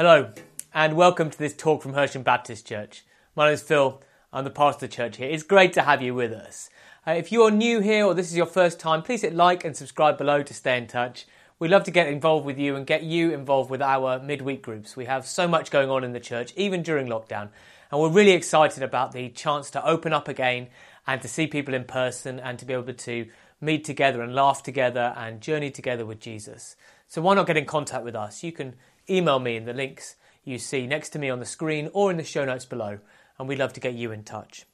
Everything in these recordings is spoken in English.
Hello, and welcome to this talk from Hersham Baptist Church. My name is Phil, I'm the pastor of the church here. It's great to have you with us. Uh, if you're new here or this is your first time, please hit like and subscribe below to stay in touch. We'd love to get involved with you and get you involved with our midweek groups. We have so much going on in the church, even during lockdown, and we're really excited about the chance to open up again and to see people in person and to be able to meet together and laugh together and journey together with Jesus. So why not get in contact with us? You can email me in the links you see next to me on the screen or in the show notes below, and we'd love to get you in touch.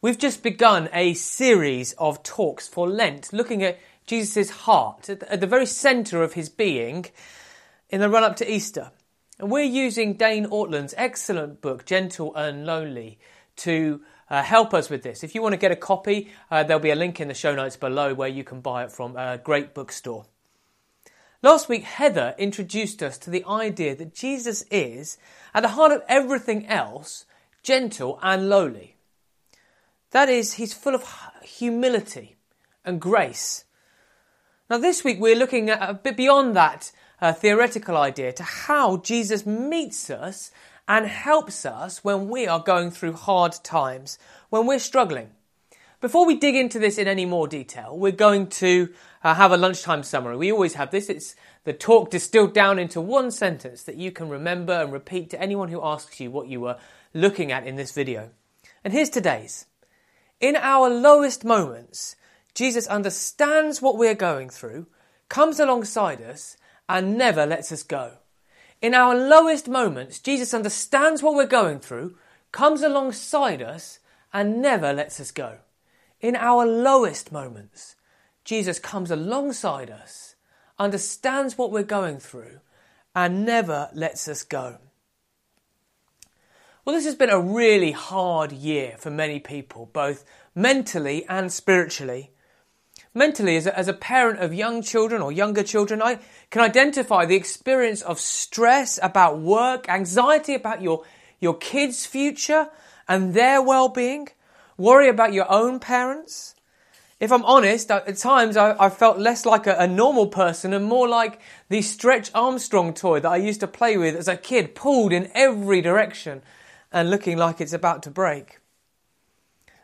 We've just begun a series of talks for Lent looking at Jesus' heart, at the very centre of his being, in the run up to Easter. And we're using Dane Ortlund's excellent book, Gentle and Lowly, to uh, help us with this. If you want to get a copy, uh, there'll be a link in the show notes below where you can buy it from a great bookstore. Last week, Heather introduced us to the idea that Jesus is, at the heart of everything else, gentle and lowly. That is, he's full of humility and grace. Now, this week, we're looking at a bit beyond that uh, theoretical idea to how Jesus meets us and helps us when we are going through hard times, when we're struggling. Before we dig into this in any more detail, we're going to uh, have a lunchtime summary. We always have this. It's the talk distilled down into one sentence that you can remember and repeat to anyone who asks you what you were looking at in this video. And here's today's. In our lowest moments, Jesus understands what we're going through, comes alongside us, and never lets us go. In our lowest moments, Jesus understands what we're going through, comes alongside us, and never lets us go. In our lowest moments, Jesus comes alongside us, understands what we're going through, and never lets us go. Well, this has been a really hard year for many people, both mentally and spiritually. Mentally, as a, as a parent of young children or younger children, I can identify the experience of stress about work, anxiety about your, your kids' future and their well being worry about your own parents. If I'm honest, at times I, I felt less like a, a, normal person and more like the Stretch Armstrong toy that I used to play with as a kid, pulled in every direction and looking like it's about to break.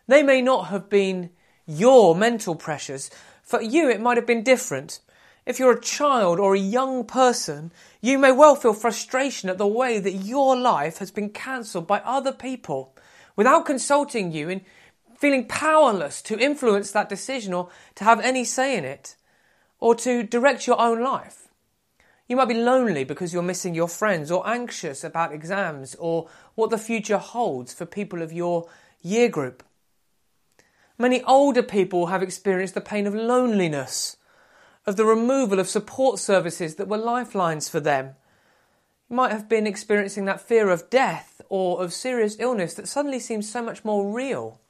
They may not have been your mental pressures. For you, it might have been different. If you're a child or a young person, you may well feel frustration at the way that your life has been cancelled by other people without consulting you feeling powerless to influence that decision or to have any say in it, or to direct your own life. You might be lonely because you're missing your friends, or anxious about exams, or what the future holds for people of your year group. Many older people have experienced the pain of loneliness, of the removal of support services that were lifelines for them. You might have been experiencing that fear of death or of serious illness that suddenly seems so much more real.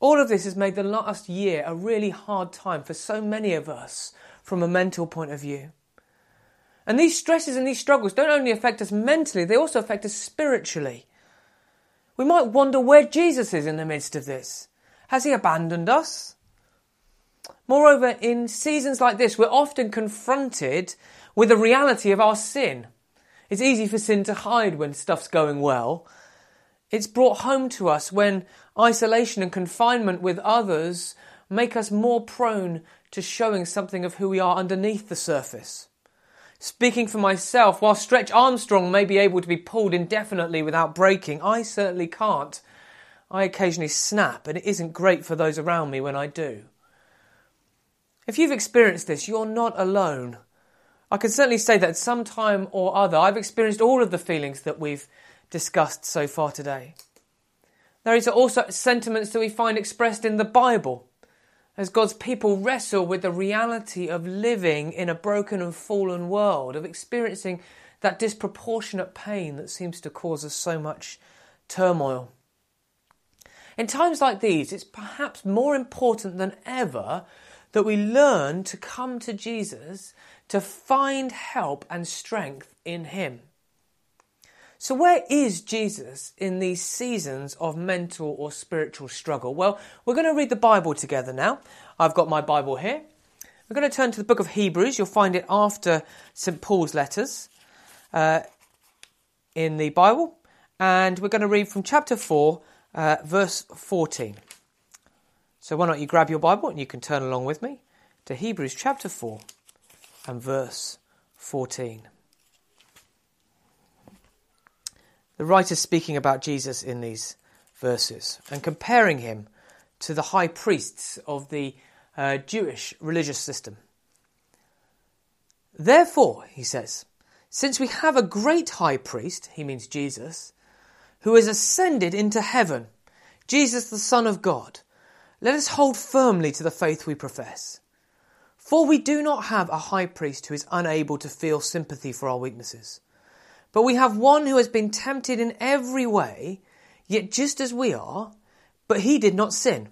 All of this has made the last year a really hard time for so many of us from a mental point of view. And these stresses and these struggles don't only affect us mentally, they also affect us spiritually. We might wonder where Jesus is in the midst of this. Has he abandoned us? Moreover, in seasons like this, we're often confronted with the reality of our sin. It's easy for sin to hide when stuff's going well, it's brought home to us when isolation and confinement with others make us more prone to showing something of who we are underneath the surface. Speaking for myself, while Stretch Armstrong may be able to be pulled indefinitely without breaking, I certainly can't. I occasionally snap, and it isn't great for those around me when I do. If you've experienced this, you're not alone. I can certainly say that at some time or other, I've experienced all of the feelings that we've discussed so far today. There is also sentiments that we find expressed in the Bible as God's people wrestle with the reality of living in a broken and fallen world, of experiencing that disproportionate pain that seems to cause us so much turmoil. In times like these, it's perhaps more important than ever that we learn to come to Jesus to find help and strength in Him. So, where is Jesus in these seasons of mental or spiritual struggle? Well, we're going to read the Bible together now. I've got my Bible here. We're going to turn to the book of Hebrews. You'll find it after St. Paul's letters. uh, in the Bible, and we're going to read from chapter 4, uh, verse 14. So why don't you grab your Bible and you can turn along with me to Hebrews chapter 4 and verse 14. The writer's speaking about Jesus in these verses and comparing him to the high priests of the uh, Jewish religious system. Therefore, he says, since we have a great high priest, he means Jesus, who has ascended into heaven, Jesus the Son of God, let us hold firmly to the faith we profess. For we do not have a high priest who is unable to feel sympathy for our weaknesses, but we have one who has been tempted in every way, yet just as we are, but he did not sin.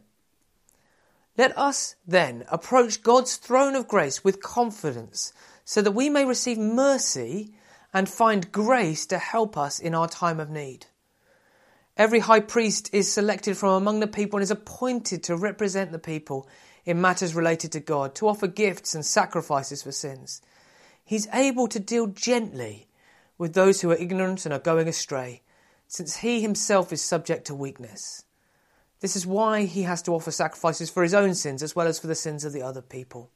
Let us then approach God's throne of grace with confidence so that we may receive mercy and find grace to help us in our time of need. Every high priest is selected from among the people and is appointed to represent the people in matters related to God, to offer gifts and sacrifices for sins. He's able to deal gently with those who are ignorant and are going astray, since he himself is subject to weakness. This is why he has to offer sacrifices for his own sins as well as for the sins of the other people.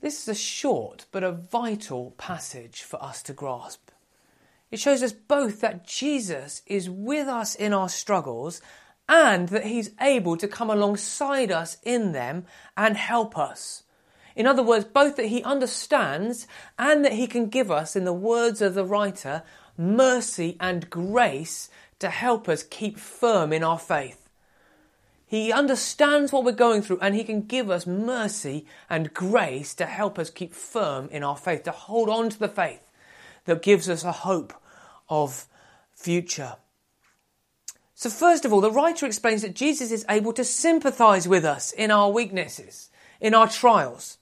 This is a short but a vital passage for us to grasp. It shows us both that Jesus is with us in our struggles and that he's able to come alongside us in them and help us. In other words, both that he understands and that he can give us, in the words of the writer, mercy and grace to help us keep firm in our faith. He understands what we're going through and He can give us mercy and grace to help us keep firm in our faith, to hold on to the faith that gives us a hope of future. So, first of all, the writer explains that Jesus is able to sympathize with us in our weaknesses, in our trials.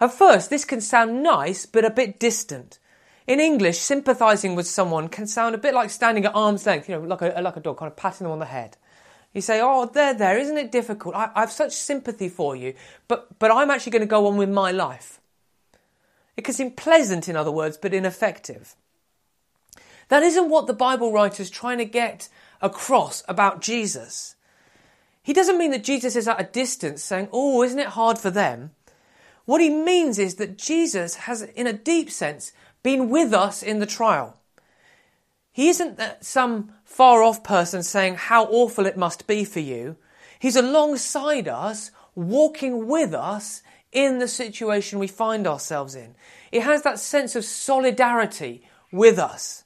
At first, this can sound nice, but a bit distant. In English, sympathizing with someone can sound a bit like standing at arm's length, you know, like a, like a dog, kind of patting them on the head. You say, "Oh, there, there, isn't it difficult? I, I have such sympathy for you, but but I'm actually going to go on with my life." It can seem pleasant, in other words, but ineffective. That isn't what the Bible writer is trying to get across about Jesus. He doesn't mean that Jesus is at a distance saying, Oh, isn't it hard for them? What he means is that Jesus has, in a deep sense, been with us in the trial. He isn't some far off person saying how awful it must be for you. He's alongside us, walking with us in the situation we find ourselves in. It has that sense of solidarity with us.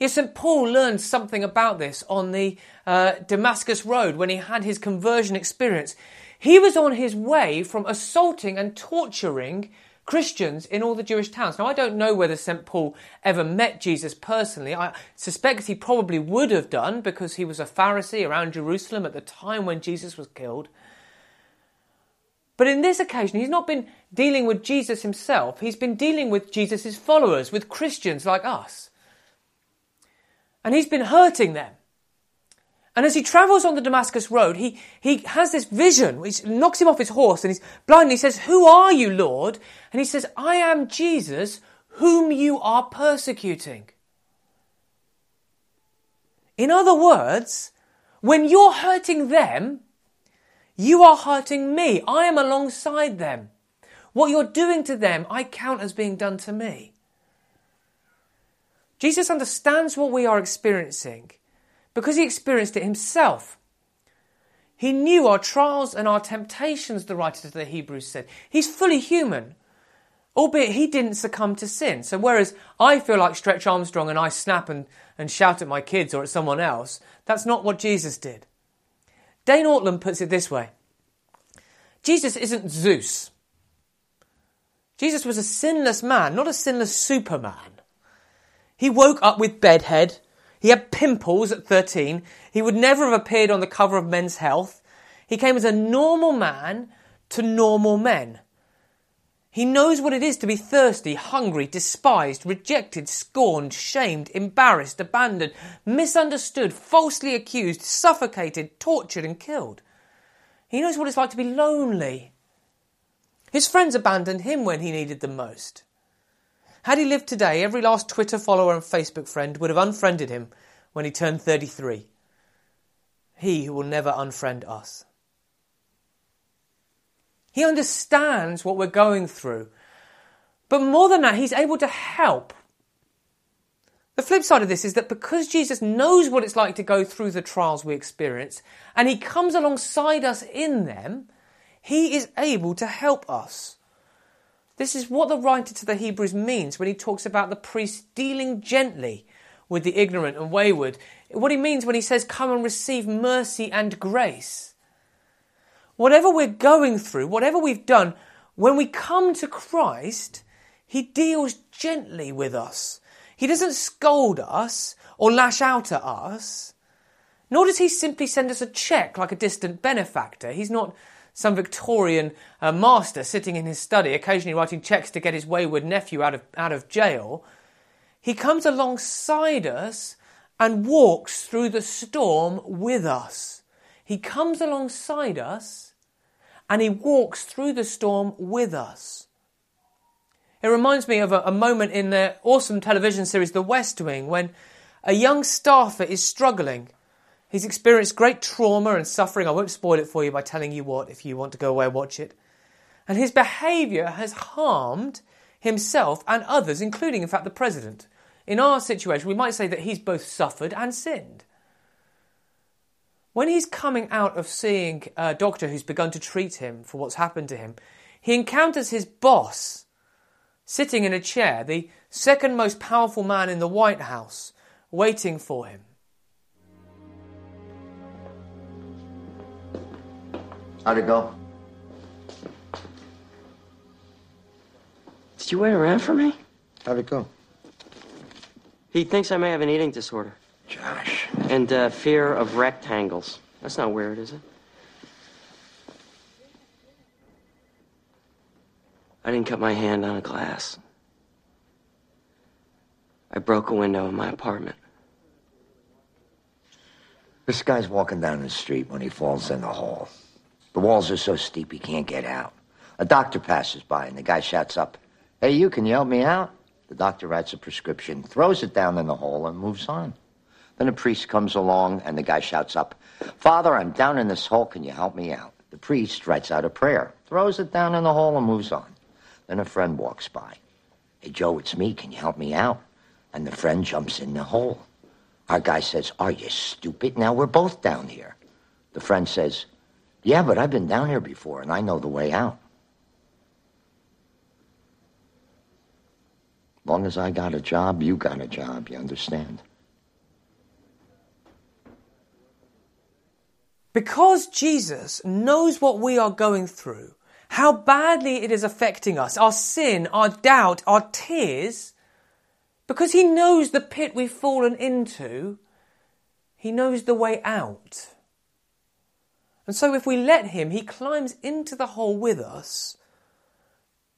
Yes, St. Paul learned something about this on the uh, Damascus Road when he had his conversion experience. He was on his way from assaulting and torturing Christians in all the Jewish towns. Now, I don't know whether St. Paul ever met Jesus personally. I suspect he probably would have done because he was a Pharisee around Jerusalem at the time when Jesus was killed. But in this occasion, he's not been dealing with Jesus himself, he's been dealing with Jesus' followers, with Christians like us. And he's been hurting them. And as he travels on the Damascus road, he, he has this vision which knocks him off his horse and he's blind and he says, Who are you, Lord? And he says, I am Jesus whom you are persecuting. In other words, when you're hurting them, you are hurting me. I am alongside them. What you're doing to them, I count as being done to me. Jesus understands what we are experiencing because he experienced it himself. He knew our trials and our temptations, the writer to the Hebrews said. He's fully human, albeit he didn't succumb to sin. So, whereas I feel like Stretch Armstrong and I snap and, and shout at my kids or at someone else, that's not what Jesus did. Dane Ortlund puts it this way Jesus isn't Zeus. Jesus was a sinless man, not a sinless superman. He woke up with bedhead he had pimples at 13. He would never have appeared on the cover of Men's Health. He came as a normal man to normal men. He knows what it is to be thirsty, hungry, despised, rejected, scorned, shamed, embarrassed, abandoned, misunderstood, falsely accused, suffocated, tortured, and killed. He knows what it's like to be lonely. His friends abandoned him when he needed them most. Had he lived today, every last Twitter follower and Facebook friend would have unfriended him when he turned 33. He who will never unfriend us. He understands what we're going through. But more than that, he's able to help. The flip side of this is that because Jesus knows what it's like to go through the trials we experience, and he comes alongside us in them, he is able to help us. This is what the writer to the Hebrews means when he talks about the priest dealing gently with the ignorant and wayward. What he means when he says, Come and receive mercy and grace. Whatever we're going through, whatever we've done, when we come to Christ, he deals gently with us. He doesn't scold us or lash out at us. Nor does he simply send us a check like a distant benefactor. He's not some Victorian uh, master sitting in his study, occasionally writing checks to get his wayward nephew out of, out of jail. He comes alongside us and walks through the storm with us. He comes alongside us and he walks through the storm with us. It reminds me of a, a moment in the awesome television series The West Wing when a young staffer is struggling He's experienced great trauma and suffering. I won't spoil it for you by telling you what if you want to go away and watch it. And his behaviour has harmed himself and others, including, in fact, the president. In our situation, we might say that he's both suffered and sinned. When he's coming out of seeing a doctor who's begun to treat him for what's happened to him, he encounters his boss sitting in a chair, the second most powerful man in the White House, waiting for him. How'd it go? Did you wait around for me? How'd it go? He thinks I may have an eating disorder. Josh. And uh, fear of rectangles. That's not weird, is it? I didn't cut my hand on a glass. I broke a window in my apartment. This guy's walking down the street when he falls in the hole. The walls are so steep he can't get out. A doctor passes by and the guy shouts up, Hey, you, can you help me out? The doctor writes a prescription, throws it down in the hole, and moves on. Then a priest comes along and the guy shouts up, Father, I'm down in this hole, can you help me out? The priest writes out a prayer, throws it down in the hole, and moves on. Then a friend walks by. Hey, Joe, it's me, can you help me out? And the friend jumps in the hole. Our guy says, Are you stupid? Now we're both down here. The friend says, yeah, but I've been down here before and I know the way out. Long as I got a job, you got a job, you understand? Because Jesus knows what we are going through, how badly it is affecting us, our sin, our doubt, our tears, because he knows the pit we've fallen into, he knows the way out. And so, if we let him, he climbs into the hole with us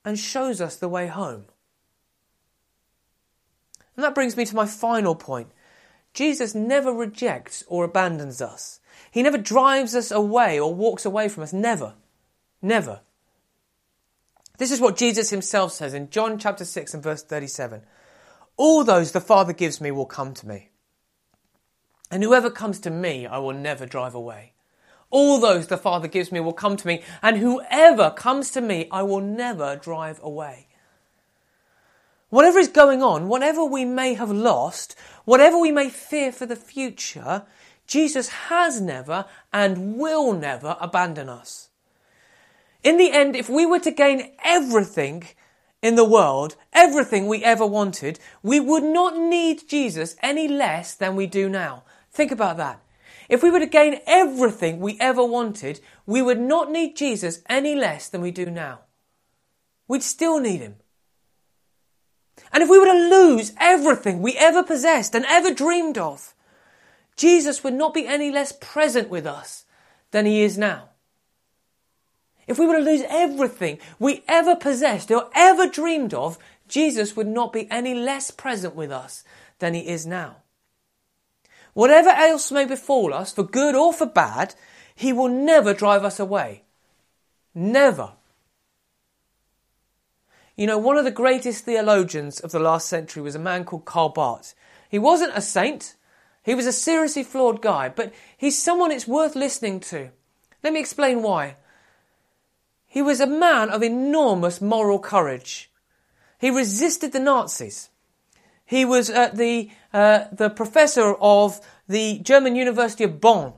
and shows us the way home. And that brings me to my final point. Jesus never rejects or abandons us. He never drives us away or walks away from us. Never. Never. This is what Jesus himself says in John chapter 6 and verse 37. All those the Father gives me will come to me. And whoever comes to me, I will never drive away. All those the Father gives me will come to me, and whoever comes to me, I will never drive away. Whatever is going on, whatever we may have lost, whatever we may fear for the future, Jesus has never and will never abandon us. In the end, if we were to gain everything in the world, everything we ever wanted, we would not need Jesus any less than we do now. Think about that. If we were to gain everything we ever wanted, we would not need Jesus any less than we do now. We'd still need him. And if we were to lose everything we ever possessed and ever dreamed of, Jesus would not be any less present with us than he is now. If we were to lose everything we ever possessed or ever dreamed of, Jesus would not be any less present with us than he is now. Whatever else may befall us, for good or for bad, He will never drive us away. Never. You know, one of the greatest theologians of the last century was a man called Karl Barth. He wasn't a saint, he was a seriously flawed guy, but he's someone it's worth listening to. Let me explain why. He was a man of enormous moral courage. He resisted the Nazis. He was at the, uh, the professor of the German University of Bonn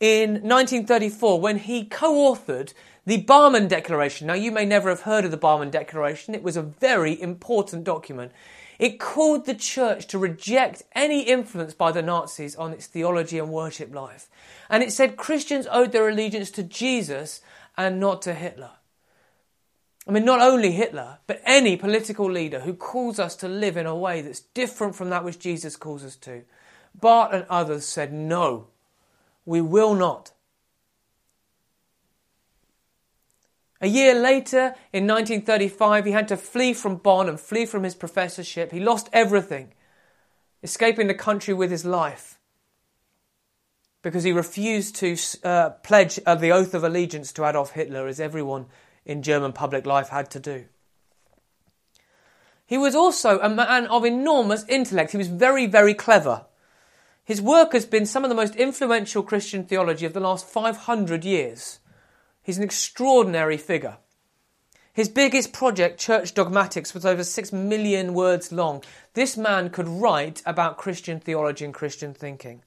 in 1934 when he co authored the Barmen Declaration. Now, you may never have heard of the Barmen Declaration, it was a very important document. It called the church to reject any influence by the Nazis on its theology and worship life. And it said Christians owed their allegiance to Jesus and not to Hitler. I mean, not only Hitler, but any political leader who calls us to live in a way that's different from that which Jesus calls us to. Barth and others said, no, we will not. A year later, in 1935, he had to flee from Bonn and flee from his professorship. He lost everything, escaping the country with his life because he refused to uh, pledge uh, the oath of allegiance to Adolf Hitler, as everyone in German public life had to do. He was also a man of enormous intellect. He was very, very clever. His work has been some of the most influential Christian theology of the last 500 years. He's an extraordinary figure. His biggest project, Church Dogmatics, was over six million words long. This man could write about Christian theology and Christian thinking.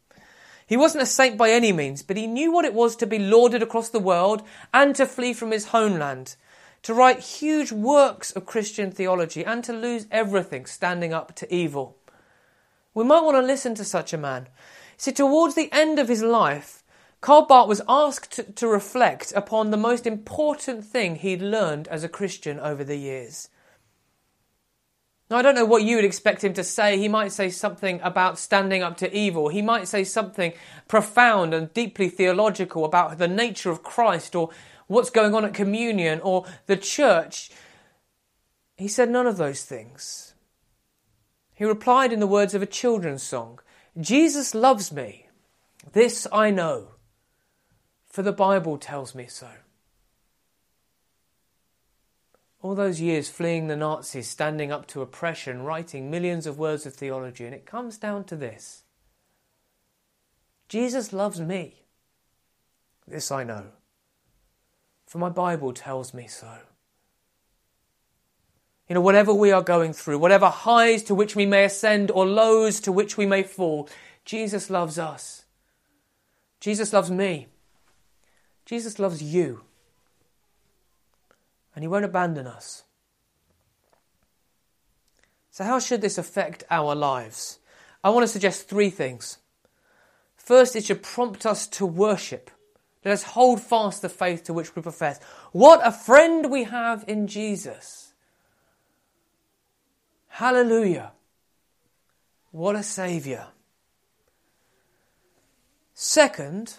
He wasn't a saint by any means, but he knew what it was to be lauded across the world and to flee from his homeland, to write huge works of Christian theology and to lose everything standing up to evil. We might want to listen to such a man. See, towards the end of his life, Karl Barth was asked to, to reflect upon the most important thing he'd learned as a Christian over the years. Now, I don't know what you would expect him to say. He might say something about standing up to evil. He might say something profound and deeply theological about the nature of Christ or what's going on at communion or the church. He said none of those things. He replied in the words of a children's song Jesus loves me. This I know for the Bible tells me so. All those years fleeing the Nazis, standing up to oppression, writing millions of words of theology, and it comes down to this Jesus loves me. This I know, for my Bible tells me so. You know, whatever we are going through, whatever highs to which we may ascend or lows to which we may fall, Jesus loves us. Jesus loves me. Jesus loves you. And He won't abandon us. So, how should this affect our lives? I want to suggest three things. First, it should prompt us to worship. Let us hold fast the faith to which we profess. What a friend we have in Jesus! Hallelujah! What a Saviour! Second,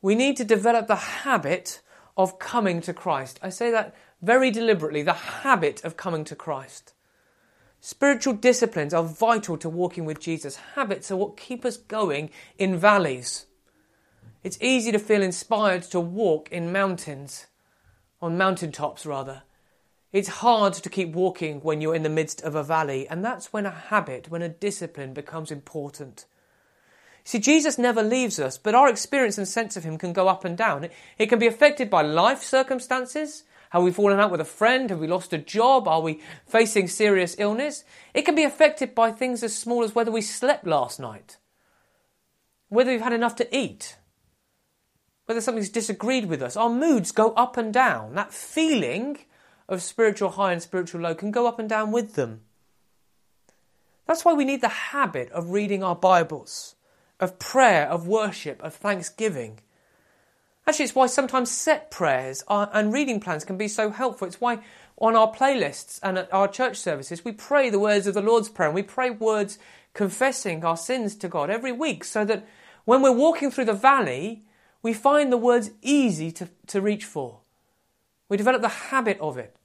we need to develop the habit of coming to Christ. I say that very deliberately the habit of coming to Christ. Spiritual disciplines are vital to walking with Jesus. Habits are what keep us going in valleys. It's easy to feel inspired to walk in mountains, on mountaintops rather. It's hard to keep walking when you're in the midst of a valley, and that's when a habit, when a discipline becomes important. See, Jesus never leaves us, but our experience and sense of Him can go up and down. It, it can be affected by life circumstances. Have we fallen out with a friend? Have we lost a job? Are we facing serious illness? It can be affected by things as small as whether we slept last night, whether we've had enough to eat, whether something's disagreed with us. Our moods go up and down. That feeling of spiritual high and spiritual low can go up and down with them. That's why we need the habit of reading our Bibles of prayer, of worship, of thanksgiving. Actually, it's why sometimes set prayers are, and reading plans can be so helpful. It's why on our playlists and at our church services we pray the words of the Lord's Prayer and we pray words confessing our sins to God every week so that when we're walking through the valley, we find the words easy to, to reach for. We develop the habit of it.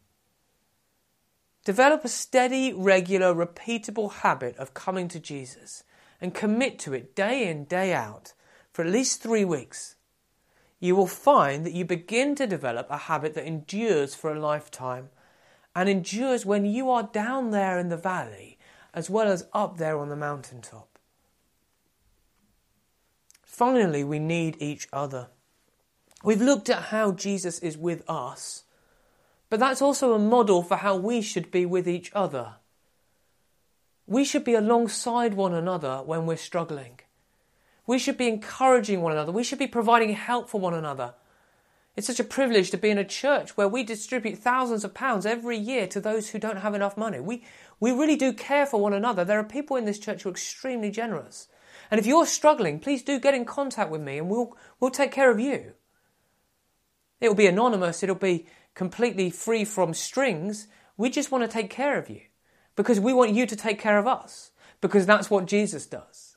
Develop a steady, regular, repeatable habit of coming to Jesus and commit to it day in, day out for at least three weeks, you will find that you begin to develop a habit that endures for a lifetime and endures when you are down there in the valley as well as up there on the mountaintop. Finally, we need each other. We've looked at how Jesus is with us, but that's also a model for how we should be with each other. We should be alongside one another when we're struggling. We should be encouraging one another. We should be providing help for one another. It's such a privilege to be in a church where we distribute thousands of pounds every year to those who don't have enough money. We, we really do care for one another. There are people in this church who are extremely generous. And if you're struggling, please do get in contact with me and we'll, we'll take care of you. It'll be anonymous, it'll be completely free from strings. We just want to take care of you because we want you to take care of us because that's what Jesus does.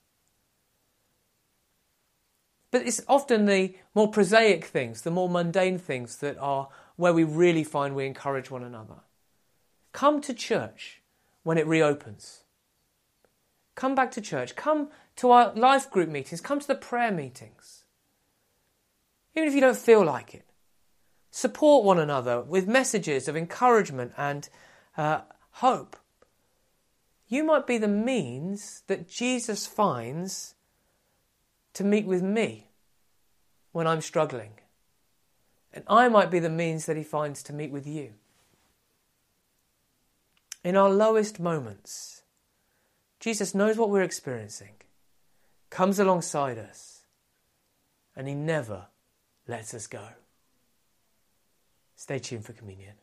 But it's often the more prosaic things, the more mundane things that are where we really find we encourage one another. Come to church when it reopens. Come back to church. Come to our life group meetings. Come to the prayer meetings. Even if you don't feel like it. Support one another with messages of encouragement and uh, hope. You might be the means that Jesus finds to meet with me when I'm struggling. And I might be the means that he finds to meet with you. In our lowest moments, Jesus knows what we're experiencing, comes alongside us, and He never lets us go. Stay tuned for communion.